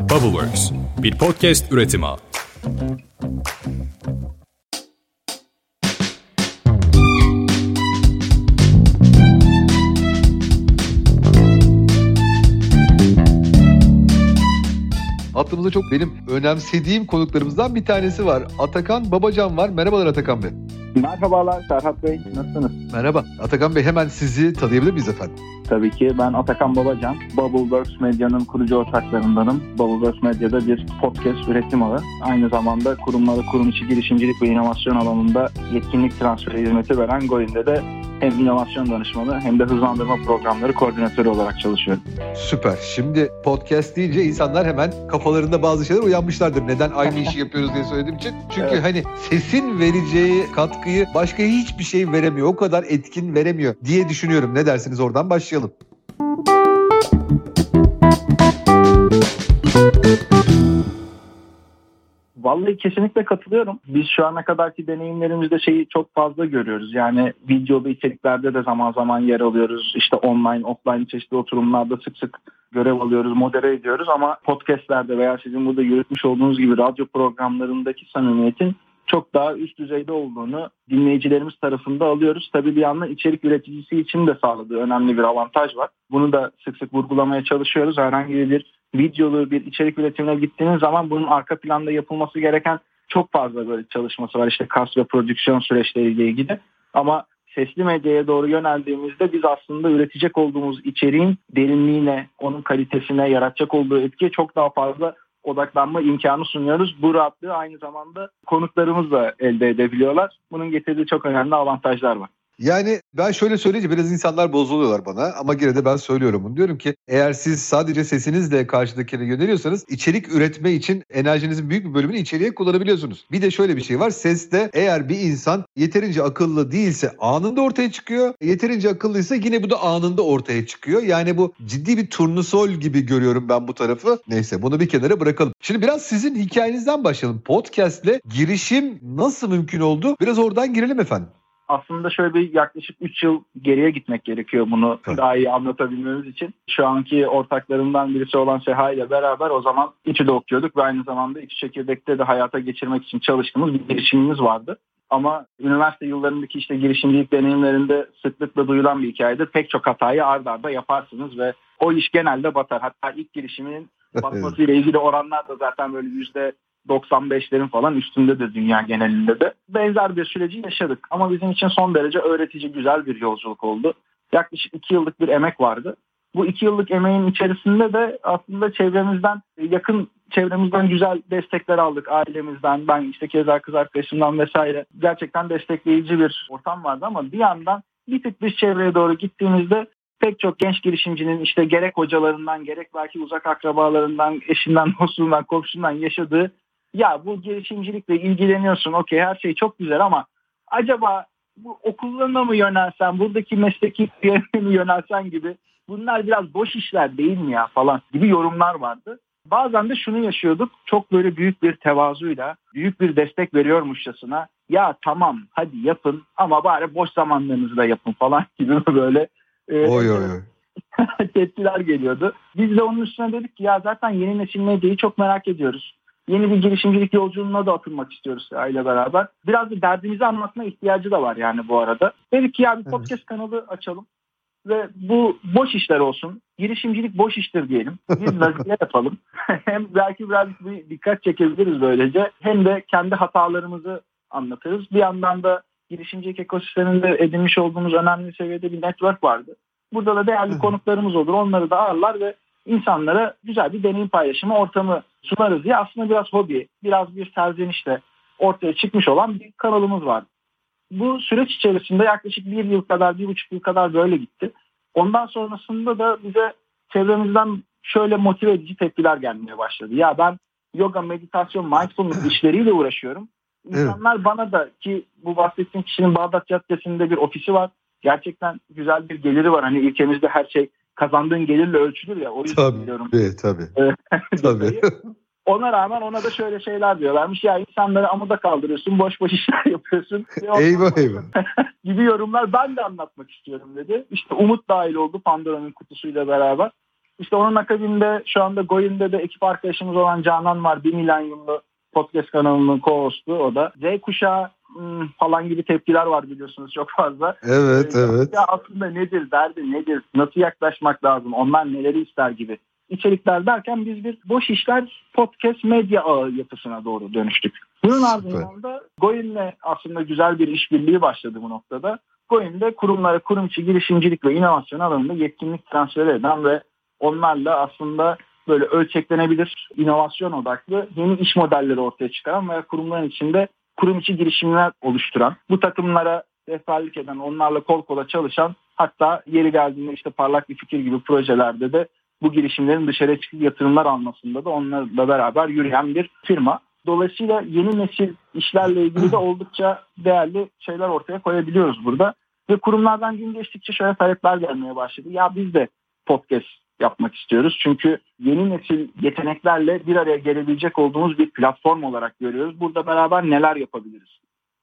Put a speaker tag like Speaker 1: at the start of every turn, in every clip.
Speaker 1: Bubbleworks, bir podcast üretimi.
Speaker 2: Hattımızda çok benim önemsediğim konuklarımızdan bir tanesi var. Atakan Babacan var. Merhabalar Atakan Bey.
Speaker 3: Merhabalar Serhat Bey, nasılsınız?
Speaker 2: Merhaba. Atakan Bey hemen sizi tanıyabilir miyiz efendim?
Speaker 3: Tabii ki ben Atakan Babacan, Bubbleworks Medya'nın kurucu ortaklarındanım. Bubbleworks Medya'da bir podcast üretim ağı. Aynı zamanda kurumlara kurum içi girişimcilik ve inovasyon alanında yetkinlik transferi hizmeti veren Goin'de de hem inovasyon danışmanı hem de hızlandırma programları koordinatörü olarak çalışıyorum.
Speaker 2: Süper. Şimdi podcast deyince insanlar hemen kafalarında bazı şeyler uyanmışlardır. Neden aynı işi yapıyoruz diye söylediğim için. Çünkü
Speaker 3: Evet.
Speaker 2: hani sesin vereceği katkıyı başka hiçbir şey veremiyor. O kadar etkin veremiyor diye düşünüyorum. Ne dersiniz oradan başlayalım.
Speaker 3: Vallahi kesinlikle katılıyorum. Biz şu ana kadarki deneyimlerimizde şeyi çok fazla görüyoruz. Yani videolu içeriklerde de zaman zaman yer alıyoruz. İşte online, offline çeşitli oturumlarda sık sık görev alıyoruz, modere ediyoruz. Ama podcastlerde veya sizin burada yürütmüş olduğunuz gibi radyo programlarındaki samimiyetin çok daha üst düzeyde olduğunu dinleyicilerimiz tarafında alıyoruz. Tabii bir yandan içerik üreticisi için de sağladığı önemli bir avantaj var. Bunu da sık sık vurgulamaya çalışıyoruz. Herhangi bir videolu bir içerik üretimine gittiğiniz zaman bunun arka planda yapılması gereken çok fazla böyle çalışması var. İşte kas ve prodüksiyon süreçleriyle ilgili. Ama sesli medyaya doğru yöneldiğimizde biz aslında üretecek olduğumuz içeriğin derinliğine, onun kalitesine, yaratacak olduğu etkiye çok daha fazla odaklanma imkanı sunuyoruz. Bu rahatlığı aynı zamanda konuklarımız da elde edebiliyorlar. Bunun getirdiği çok önemli avantajlar var.
Speaker 2: Yani ben şöyle söyleyince biraz insanlar bozuluyorlar bana ama yine de ben söylüyorum bunu. Diyorum ki eğer siz sadece sesinizle karşıdakine yöneliyorsanız içerik üretme için enerjinizin büyük bir bölümünü içeriye kullanabiliyorsunuz. Bir de şöyle bir şey var. Seste eğer bir insan yeterince akıllı değilse anında ortaya çıkıyor. Yeterince akıllıysa yine bu da anında ortaya çıkıyor. Yani bu ciddi bir turnusol gibi görüyorum ben bu tarafı. Neyse bunu bir kenara bırakalım. Şimdi biraz sizin hikayenizden başlayalım. Podcast'le girişim nasıl mümkün oldu? Biraz oradan girelim efendim.
Speaker 3: Aslında şöyle bir yaklaşık 3 yıl geriye gitmek gerekiyor bunu
Speaker 2: Tabii.
Speaker 3: daha iyi anlatabilmemiz için. Şu anki ortaklarımdan birisi olan Seha ile beraber o zaman İTÜ'de okuyorduk ve aynı zamanda İTÜ Çekirdek'te de hayata geçirmek için çalıştığımız bir girişimimiz vardı. Ama üniversite yıllarındaki işte girişimcilik deneyimlerinde sıklıkla duyulan bir hikayedir. Pek çok hatayı ard arda yaparsınız ve o iş genelde batar. Hatta ilk girişimin batmasıyla ilgili oranlar da zaten böyle yüzde 95'lerin falan üstünde de dünya genelinde de. Benzer bir süreci yaşadık ama bizim için son derece öğretici güzel bir yolculuk oldu. Yaklaşık iki yıllık bir emek vardı. Bu iki yıllık emeğin içerisinde de aslında çevremizden yakın çevremizden güzel destekler aldık. Ailemizden, ben işte keza kız arkadaşımdan vesaire. Gerçekten destekleyici bir ortam vardı ama bir yandan bir tık dış çevreye doğru gittiğimizde pek çok genç girişimcinin işte gerek hocalarından gerek belki uzak akrabalarından, eşinden, dostundan, komşundan yaşadığı ya bu girişimcilikle ilgileniyorsun okey her şey çok güzel ama acaba bu okullarına mı yönelsen, buradaki mesleki kariyerine mi yönelsen gibi bunlar biraz boş işler değil mi ya falan gibi yorumlar vardı. Bazen de şunu yaşıyorduk çok böyle büyük bir tevazuyla büyük bir destek veriyormuşçasına ya tamam hadi yapın ama bari boş zamanlarınızda yapın falan gibi böyle e,
Speaker 2: Oy oy oy.
Speaker 3: tepkiler geliyordu. Biz de onun üstüne dedik ki ya zaten yeni nesil medyayı çok merak ediyoruz. Yeni bir girişimcilik yolculuğuna da atılmak istiyoruz aile beraber. Biraz da derdimizi anlatma ihtiyacı da var yani bu arada. Dedik ki ya bir podcast kanalı açalım ve bu boş işler olsun. Girişimcilik boş iştir diyelim. Biz vazife yapalım. hem belki biraz bir dikkat çekebiliriz böylece. Hem de kendi hatalarımızı anlatırız. Bir yandan da girişimcilik ekosisteminde edinmiş olduğumuz önemli seviyede bir network vardı. Burada da değerli konuklarımız olur. Onları da ağırlar ve insanlara güzel bir deneyim paylaşımı ortamı sunarız diye aslında biraz hobi, biraz bir serzenişle ortaya çıkmış olan bir kanalımız var. Bu süreç içerisinde yaklaşık bir yıl kadar, bir buçuk yıl kadar böyle gitti. Ondan sonrasında da bize çevremizden şöyle motive edici tepkiler gelmeye başladı. Ya ben yoga, meditasyon, mindfulness işleriyle uğraşıyorum. İnsanlar bana da ki bu bahsettiğim kişinin Bağdat Caddesi'nde bir ofisi var. Gerçekten güzel bir geliri var. Hani ülkemizde her şey kazandığın gelirle ölçülür ya. O yüzden
Speaker 2: Tabii,
Speaker 3: biliyorum.
Speaker 2: tabii, tabii.
Speaker 3: Ona rağmen ona da şöyle şeyler diyorlarmış. Ya insanları amuda kaldırıyorsun, boş boş işler yapıyorsun. Ondan
Speaker 2: eyvah eyvah.
Speaker 3: gibi yorumlar ben de anlatmak istiyorum dedi. İşte Umut dahil oldu Pandora'nın kutusuyla beraber. İşte onun akabinde şu anda Goyin'de de ekip arkadaşımız olan Canan var. 1 milenyumlu podcast kanalının co-hostu o da. Z kuşağı hmm, falan gibi tepkiler var biliyorsunuz çok fazla.
Speaker 2: Evet, ee, evet.
Speaker 3: Ya aslında nedir, derdi nedir, nasıl yaklaşmak lazım, onlar neleri ister gibi içerikler derken biz bir boş işler podcast medya ağı yapısına doğru dönüştük. Bunun ardından da Goin'le aslında güzel bir işbirliği başladı bu noktada. Goin'de kurumlara kurum içi girişimcilik ve inovasyon alanında yetkinlik transferi eden ve onlarla aslında böyle ölçeklenebilir inovasyon odaklı yeni iş modelleri ortaya çıkaran veya kurumların içinde kurum içi girişimler oluşturan, bu takımlara rehberlik eden, onlarla kol kola çalışan hatta yeri geldiğinde işte parlak bir fikir gibi projelerde de bu girişimlerin dışarıya çıkıp yatırımlar almasında da onlarla beraber yürüyen bir firma. Dolayısıyla yeni nesil işlerle ilgili de oldukça değerli şeyler ortaya koyabiliyoruz burada. Ve kurumlardan gün geçtikçe şöyle talepler gelmeye başladı. Ya biz de podcast yapmak istiyoruz. Çünkü yeni nesil yeteneklerle bir araya gelebilecek olduğumuz bir platform olarak görüyoruz. Burada beraber neler yapabiliriz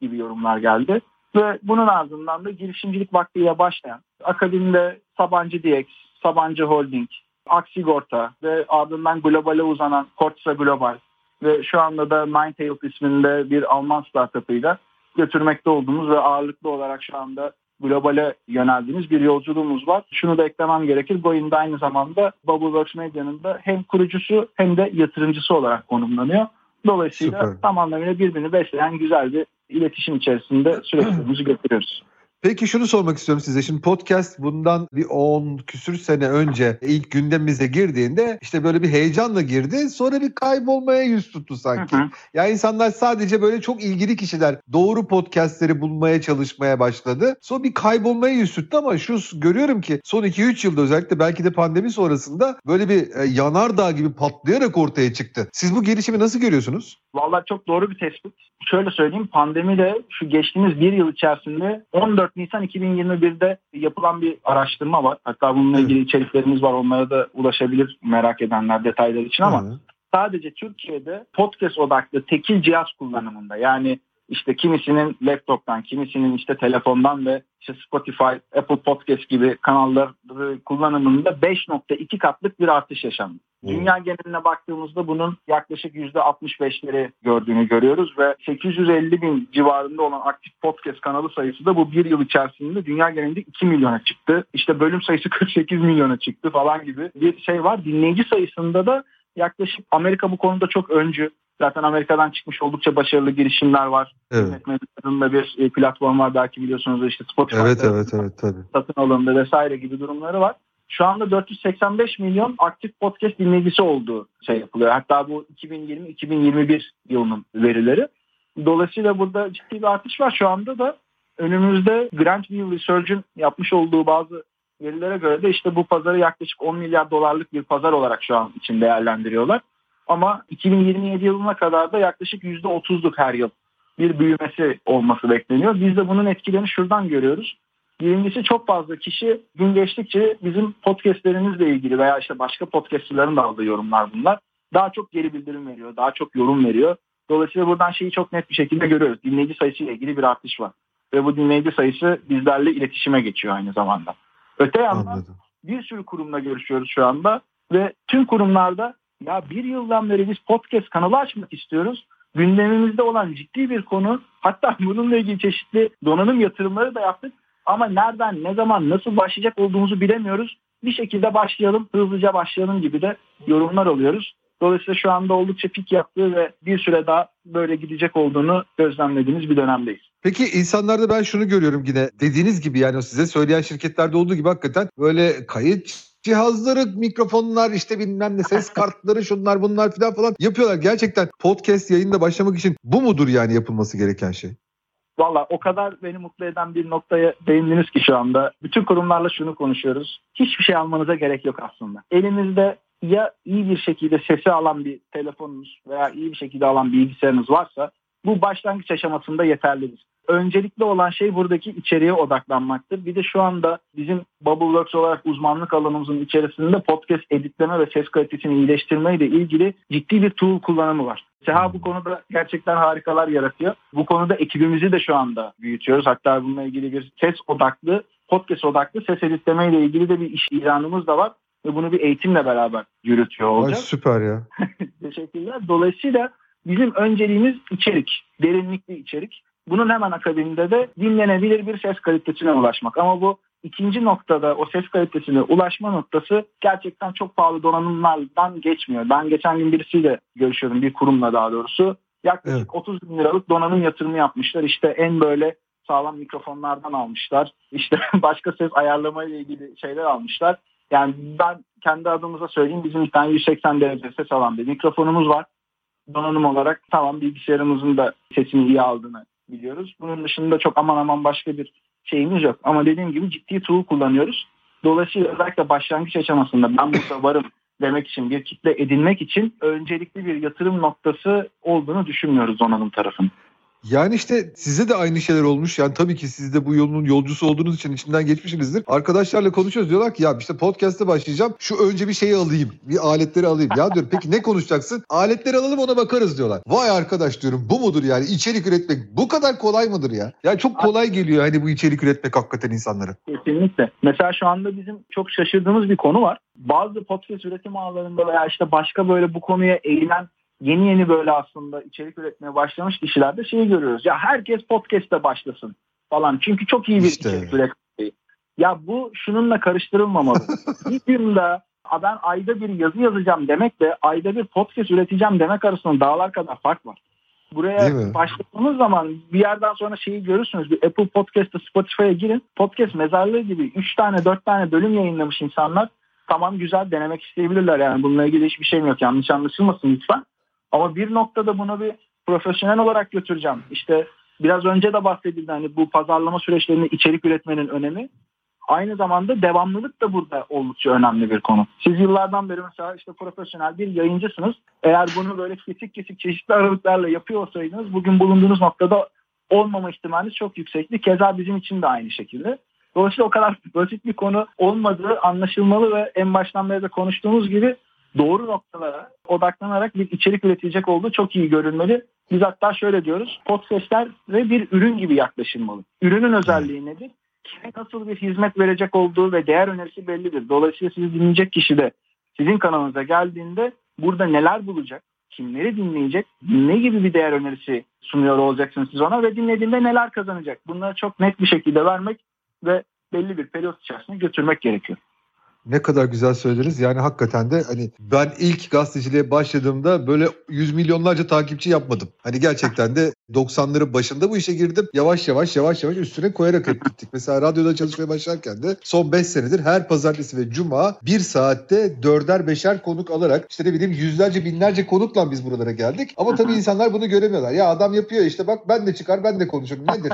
Speaker 3: gibi yorumlar geldi. Ve bunun ardından da girişimcilik vaktiyle başlayan akademide Sabancı DX, Sabancı Holding, Aksigorta ve ardından globale uzanan Kortsa Global ve şu anda da Ninetails isminde bir Alman startupıyla götürmekte olduğumuz ve ağırlıklı olarak şu anda globale yöneldiğimiz bir yolculuğumuz var. Şunu da eklemem gerekir. Goin'de aynı zamanda Bubbleworks Medya'nın da hem kurucusu hem de yatırımcısı olarak konumlanıyor. Dolayısıyla Süper. tam anlamıyla birbirini besleyen güzel bir iletişim içerisinde süreçlerimizi götürüyoruz.
Speaker 2: Peki şunu sormak istiyorum size. Şimdi podcast bundan bir 10 küsür sene önce ilk gündemimize girdiğinde işte böyle bir heyecanla girdi. Sonra bir kaybolmaya yüz tuttu sanki. Hı hı. Yani insanlar sadece böyle çok ilgili kişiler doğru podcastleri bulmaya çalışmaya başladı. Sonra bir kaybolmaya yüz tuttu ama şu görüyorum ki son 2-3 yılda özellikle belki de pandemi sonrasında böyle bir e, yanardağ gibi patlayarak ortaya çıktı. Siz bu gelişimi nasıl görüyorsunuz?
Speaker 3: Vallahi çok doğru bir tespit. Şöyle söyleyeyim pandemiyle şu geçtiğimiz bir yıl içerisinde 14 Nisan 2021'de yapılan bir araştırma var. Hatta bununla ilgili içeriklerimiz var. Onlara da ulaşabilir merak edenler detaylar için ama Hı. sadece Türkiye'de podcast odaklı tekil cihaz kullanımında yani işte kimisinin laptoptan, kimisinin işte telefondan ve işte Spotify, Apple Podcast gibi kanalları kullanımında 5.2 katlık bir artış yaşandı. Hmm. Dünya geneline baktığımızda bunun yaklaşık %65'leri gördüğünü görüyoruz ve 850 bin civarında olan aktif podcast kanalı sayısı da bu bir yıl içerisinde dünya genelinde 2 milyona çıktı. İşte bölüm sayısı 48 milyona çıktı falan gibi bir şey var. Dinleyici sayısında da yaklaşık Amerika bu konuda çok öncü. Zaten Amerika'dan çıkmış oldukça başarılı girişimler var. Evet. adında bir e, platform var belki biliyorsunuz işte Spotify.
Speaker 2: Evet evet evet tabii.
Speaker 3: Satın alındı vesaire gibi durumları var. Şu anda 485 milyon aktif podcast dinleyicisi olduğu şey yapılıyor. Hatta bu 2020-2021 yılının verileri. Dolayısıyla burada ciddi bir artış var. Şu anda da önümüzde Grant View Research'ın yapmış olduğu bazı verilere göre de işte bu pazarı yaklaşık 10 milyar dolarlık bir pazar olarak şu an için değerlendiriyorlar. Ama 2027 yılına kadar da yaklaşık %30'luk her yıl bir büyümesi olması bekleniyor. Biz de bunun etkilerini şuradan görüyoruz. Birincisi çok fazla kişi gün geçtikçe bizim podcastlerimizle ilgili veya işte başka podcastçıların da aldığı yorumlar bunlar. Daha çok geri bildirim veriyor, daha çok yorum veriyor. Dolayısıyla buradan şeyi çok net bir şekilde görüyoruz. Dinleyici sayısı ile ilgili bir artış var. Ve bu dinleyici sayısı bizlerle iletişime geçiyor aynı zamanda. Öte yandan Anladım. bir sürü kurumla görüşüyoruz şu anda ve tüm kurumlarda ya bir yıldan beri biz podcast kanalı açmak istiyoruz. Gündemimizde olan ciddi bir konu hatta bununla ilgili çeşitli donanım yatırımları da yaptık. Ama nereden, ne zaman, nasıl başlayacak olduğumuzu bilemiyoruz. Bir şekilde başlayalım, hızlıca başlayalım gibi de yorumlar alıyoruz. Dolayısıyla şu anda oldukça pik yaptığı ve bir süre daha böyle gidecek olduğunu gözlemlediğimiz bir dönemdeyiz.
Speaker 2: Peki insanlarda ben şunu görüyorum yine dediğiniz gibi yani size söyleyen şirketlerde olduğu gibi hakikaten böyle kayıt cihazları, mikrofonlar işte bilmem ne ses kartları şunlar bunlar filan falan yapıyorlar. Gerçekten podcast yayında başlamak için bu mudur yani yapılması gereken şey?
Speaker 3: Valla o kadar beni mutlu eden bir noktaya değindiniz ki şu anda. Bütün kurumlarla şunu konuşuyoruz. Hiçbir şey almanıza gerek yok aslında. Elinizde ya iyi bir şekilde sesi alan bir telefonunuz veya iyi bir şekilde alan bilgisayarınız varsa bu başlangıç aşamasında yeterlidir. Öncelikli olan şey buradaki içeriğe odaklanmaktır. Bir de şu anda bizim Bubbleworks olarak uzmanlık alanımızın içerisinde podcast editleme ve ses kalitesini iyileştirme ile ilgili ciddi bir tool kullanımı var. Seha bu konuda gerçekten harikalar yaratıyor. Bu konuda ekibimizi de şu anda büyütüyoruz. Hatta bununla ilgili bir ses odaklı, podcast odaklı ses editleme ile ilgili de bir iş ilanımız da var. ve bunu bir eğitimle beraber yürütüyor olacağız.
Speaker 2: Ay süper ya.
Speaker 3: Teşekkürler. Dolayısıyla bizim önceliğimiz içerik, derinlikli içerik. Bunun hemen akabinde de dinlenebilir bir ses kalitesine ulaşmak. Ama bu ikinci noktada o ses kalitesine ulaşma noktası gerçekten çok pahalı donanımlardan geçmiyor. Ben geçen gün birisiyle görüşüyordum, bir kurumla daha doğrusu. Yaklaşık evet. 30 bin liralık donanım yatırımı yapmışlar. İşte en böyle sağlam mikrofonlardan almışlar. İşte başka ses ayarlama ile ilgili şeyler almışlar. Yani ben kendi adımıza söyleyeyim bizim bir tane 180 derece ses alan bir mikrofonumuz var. Donanım olarak tamam bilgisayarımızın da sesini iyi aldığını biliyoruz. Bunun dışında çok aman aman başka bir şeyimiz yok. Ama dediğim gibi ciddi tool kullanıyoruz. Dolayısıyla özellikle başlangıç aşamasında ben burada varım demek için bir kitle edinmek için öncelikli bir yatırım noktası olduğunu düşünmüyoruz donanım tarafının.
Speaker 2: Yani işte size de aynı şeyler olmuş. Yani tabii ki siz de bu yolun yolcusu olduğunuz için içinden geçmişsinizdir. Arkadaşlarla konuşuyoruz diyorlar ki ya işte podcast'te başlayacağım. Şu önce bir şeyi alayım. Bir aletleri alayım. Ya diyorum peki ne konuşacaksın? Aletleri alalım ona bakarız diyorlar. Vay arkadaş diyorum bu mudur yani? içerik üretmek bu kadar kolay mıdır ya? Yani çok kolay geliyor hani bu içerik üretmek hakikaten insanlara.
Speaker 3: Kesinlikle. Mesela şu anda bizim çok şaşırdığımız bir konu var. Bazı podcast üretim ağlarında veya işte başka böyle bu konuya eğilen yeni yeni böyle aslında içerik üretmeye başlamış kişilerde şeyi görüyoruz. Ya herkes podcast'te başlasın falan. Çünkü çok iyi bir işte. içerik üretmeyi. Ya bu şununla karıştırılmamalı. bir yılda ben ayda bir yazı yazacağım demekle ayda bir podcast üreteceğim demek arasında dağlar kadar fark var. Buraya başladığınız zaman bir yerden sonra şeyi görürsünüz. Bir Apple Podcast'ta Spotify'a girin. Podcast mezarlığı gibi 3 tane 4 tane bölüm yayınlamış insanlar. Tamam güzel denemek isteyebilirler yani. Bununla ilgili hiçbir şeyim yok. Yanlış anlaşılmasın lütfen. Ama bir noktada bunu bir profesyonel olarak götüreceğim. İşte biraz önce de bahsedildi hani bu pazarlama süreçlerinde içerik üretmenin önemi. Aynı zamanda devamlılık da burada oldukça önemli bir konu. Siz yıllardan beri mesela işte profesyonel bir yayıncısınız. Eğer bunu böyle kesik kesik çeşitli aralıklarla yapıyor olsaydınız bugün bulunduğunuz noktada olmama ihtimaliniz çok yüksekti. Keza bizim için de aynı şekilde. Dolayısıyla o kadar basit bir konu olmadığı anlaşılmalı ve en baştan beri de konuştuğumuz gibi doğru noktalara odaklanarak bir içerik üretecek olduğu çok iyi görünmeli. Biz hatta şöyle diyoruz, podcastler ve bir ürün gibi yaklaşılmalı. Ürünün özelliği nedir? Kime nasıl bir hizmet verecek olduğu ve değer önerisi bellidir. Dolayısıyla sizi dinleyecek kişi de sizin kanalınıza geldiğinde burada neler bulacak, kimleri dinleyecek, ne gibi bir değer önerisi sunuyor olacaksınız siz ona ve dinlediğinde neler kazanacak. Bunları çok net bir şekilde vermek ve belli bir periyot içerisinde götürmek gerekiyor.
Speaker 2: Ne kadar güzel söylediniz. Yani hakikaten de hani ben ilk gazeteciliğe başladığımda böyle yüz milyonlarca takipçi yapmadım. Hani gerçekten de 90'ların başında bu işe girdim. Yavaş yavaş yavaş yavaş üstüne koyarak hep gittik. Mesela radyoda çalışmaya başlarken de son 5 senedir her pazartesi ve cuma bir saatte dörder beşer konuk alarak işte ne bileyim yüzlerce binlerce konukla biz buralara geldik. Ama tabii insanlar bunu göremiyorlar. Ya adam yapıyor işte bak ben de çıkar ben de konuşurum nedir?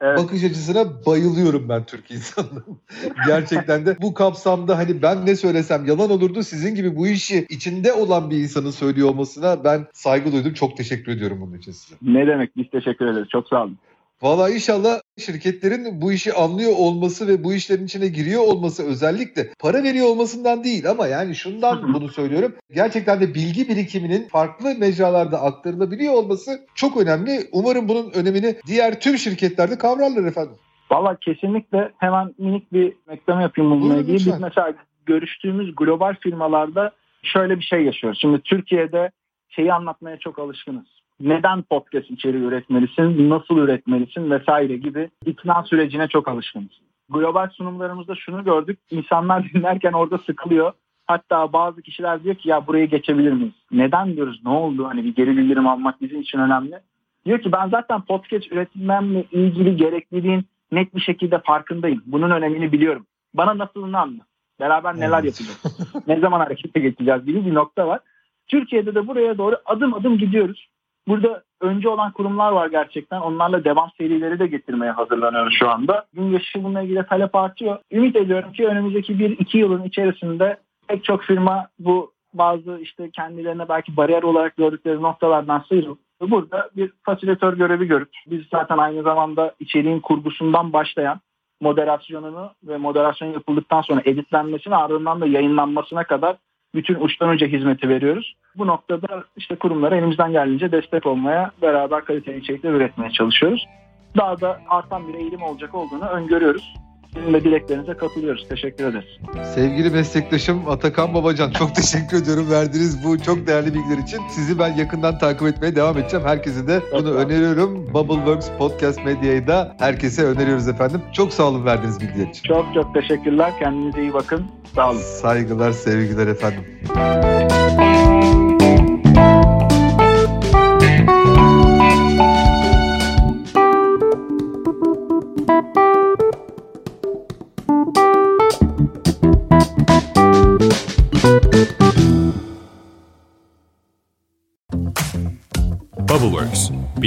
Speaker 2: Evet. Bakış açısına bayılıyorum ben Türk insanının. Gerçekten de bu kapsamda hani ben ne söylesem yalan olurdu. Sizin gibi bu işi içinde olan bir insanın söylüyor olmasına ben saygı duydum. Çok teşekkür ediyorum bunun için size.
Speaker 3: Ne demek biz teşekkür ederiz. Çok sağ olun.
Speaker 2: Valla inşallah şirketlerin bu işi anlıyor olması ve bu işlerin içine giriyor olması özellikle para veriyor olmasından değil ama yani şundan bunu söylüyorum. Gerçekten de bilgi birikiminin farklı mecralarda aktarılabiliyor olması çok önemli. Umarım bunun önemini diğer tüm şirketlerde kavrarlar efendim.
Speaker 3: Valla kesinlikle hemen minik bir reklam yapayım bununla ilgili. Biz mesela görüştüğümüz global firmalarda şöyle bir şey yaşıyoruz. Şimdi Türkiye'de şeyi anlatmaya çok alışkınız neden podcast içeriği üretmelisin, nasıl üretmelisin vesaire gibi ikna sürecine çok alışkınız. Global sunumlarımızda şunu gördük. İnsanlar dinlerken orada sıkılıyor. Hatta bazı kişiler diyor ki ya burayı geçebilir miyiz? Neden diyoruz? Ne oldu? Hani bir geri bildirim almak bizim için önemli. Diyor ki ben zaten podcast üretmemle ilgili gerekliliğin net bir şekilde farkındayım. Bunun önemini biliyorum. Bana nasılını anla. Beraber neler yapacağız? ne zaman harekete geçeceğiz gibi bir nokta var. Türkiye'de de buraya doğru adım adım gidiyoruz. Burada önce olan kurumlar var gerçekten. Onlarla devam serileri de getirmeye hazırlanıyoruz şu anda. Gün geçişi bununla ilgili talep artıyor. Ümit ediyorum ki önümüzdeki 1-2 yılın içerisinde pek çok firma bu bazı işte kendilerine belki bariyer olarak gördükleri noktalardan sıyrılıp burada bir fasilitör görevi görüp biz zaten aynı zamanda içeriğin kurgusundan başlayan moderasyonunu ve moderasyon yapıldıktan sonra editlenmesine ardından da yayınlanmasına kadar bütün uçtan önce hizmeti veriyoruz. Bu noktada işte kurumlara elimizden geldiğince destek olmaya, beraber kaliteli içerikler üretmeye çalışıyoruz. Daha da artan bir eğilim olacak olduğunu öngörüyoruz. Sizin de dileklerinize katılıyoruz. Teşekkür ederiz.
Speaker 2: Sevgili meslektaşım Atakan Babacan çok teşekkür ediyorum verdiğiniz bu çok değerli bilgiler için. Sizi ben yakından takip etmeye devam edeceğim. Herkese de bunu
Speaker 3: olun.
Speaker 2: öneriyorum. Bubbleworks Podcast Medya'yı da herkese öneriyoruz efendim. Çok sağ olun verdiğiniz bilgiler için.
Speaker 3: Çok çok teşekkürler. Kendinize iyi bakın. Sağ olun.
Speaker 2: Saygılar, sevgiler efendim.